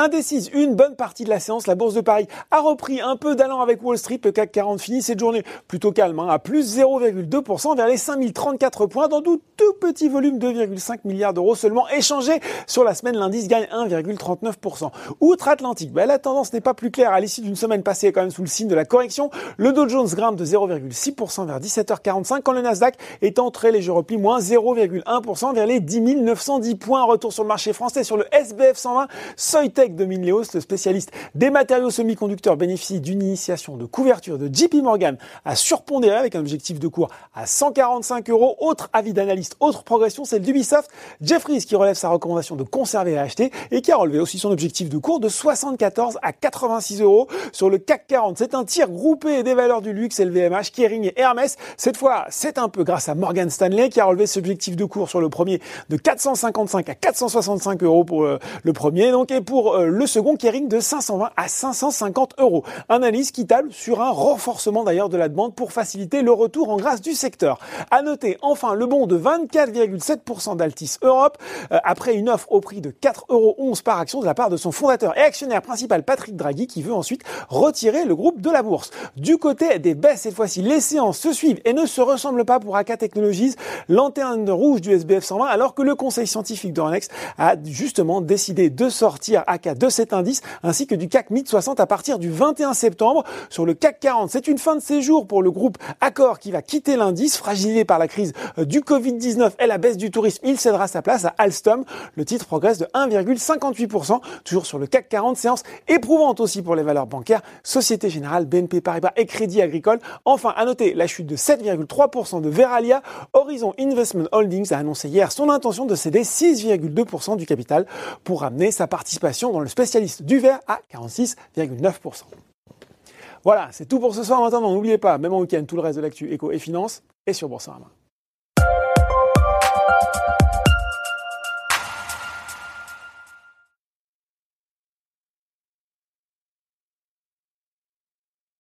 Indécise une bonne partie de la séance, la bourse de Paris a repris un peu d'allant avec Wall Street. Le CAC 40 finit cette journée plutôt calme, hein, à plus 0,2% vers les 5034 points dans tout petit volume 2,5 milliards d'euros seulement échangés sur la semaine. L'indice gagne 1,39%. Outre-Atlantique, bah, la tendance n'est pas plus claire à l'issue d'une semaine passée quand même sous le signe de la correction. Le Dow Jones grimpe de 0,6% vers 17h45 quand le Nasdaq est entré léger repli moins 0,1% vers les 10 910 points. Retour sur le marché français sur le SBF 120. Soitec les hausses. Le spécialiste des matériaux semi-conducteurs bénéficie d'une initiation de couverture de JP Morgan à surpondérer avec un objectif de cours à 145 euros. Autre avis d'analyste, autre progression, celle d'Ubisoft. Jeffries qui relève sa recommandation de conserver et acheter et qui a relevé aussi son objectif de cours de 74 à 86 euros sur le CAC 40. C'est un tir groupé des valeurs du luxe, LVMH, Kering et Hermès. Cette fois, c'est un peu grâce à Morgan Stanley qui a relevé ce objectif de cours sur le premier de 455 à 465 euros pour euh, le premier, donc et pour euh, le second Kering de 520 à 550 euros. Analyse qui table sur un renforcement d'ailleurs de la demande pour faciliter le retour en grâce du secteur. À noter enfin le bon de 24,7% d'Altis Europe euh, après une offre au prix de 4,11 euros par action de la part de son fondateur et actionnaire principal Patrick Draghi qui veut ensuite retirer le groupe de la bourse. Du côté des baisses cette fois-ci, les séances se suivent et ne se ressemblent pas pour AK Technologies, lanterne rouge du SBF 120 alors que le conseil scientifique d'Euronext a justement décidé de sortir AK de cet indice ainsi que du CAC 60 à partir du 21 septembre sur le CAC 40. C'est une fin de séjour pour le groupe Accor qui va quitter l'indice fragilisé par la crise euh, du Covid-19 et la baisse du tourisme. Il cédera sa place à Alstom. Le titre progresse de 1,58%, toujours sur le CAC 40, séance éprouvante aussi pour les valeurs bancaires, Société Générale, BNP Paribas et Crédit Agricole. Enfin, à noter la chute de 7,3% de Veralia. Horizon Investment Holdings a annoncé hier son intention de céder 6,2% du capital pour ramener sa participation dans le spécialiste du verre à 46,9%. Voilà, c'est tout pour ce soir. Maintenant, n'oubliez pas, même en week-end, tout le reste de l'actu éco et finance est sur Boursorama.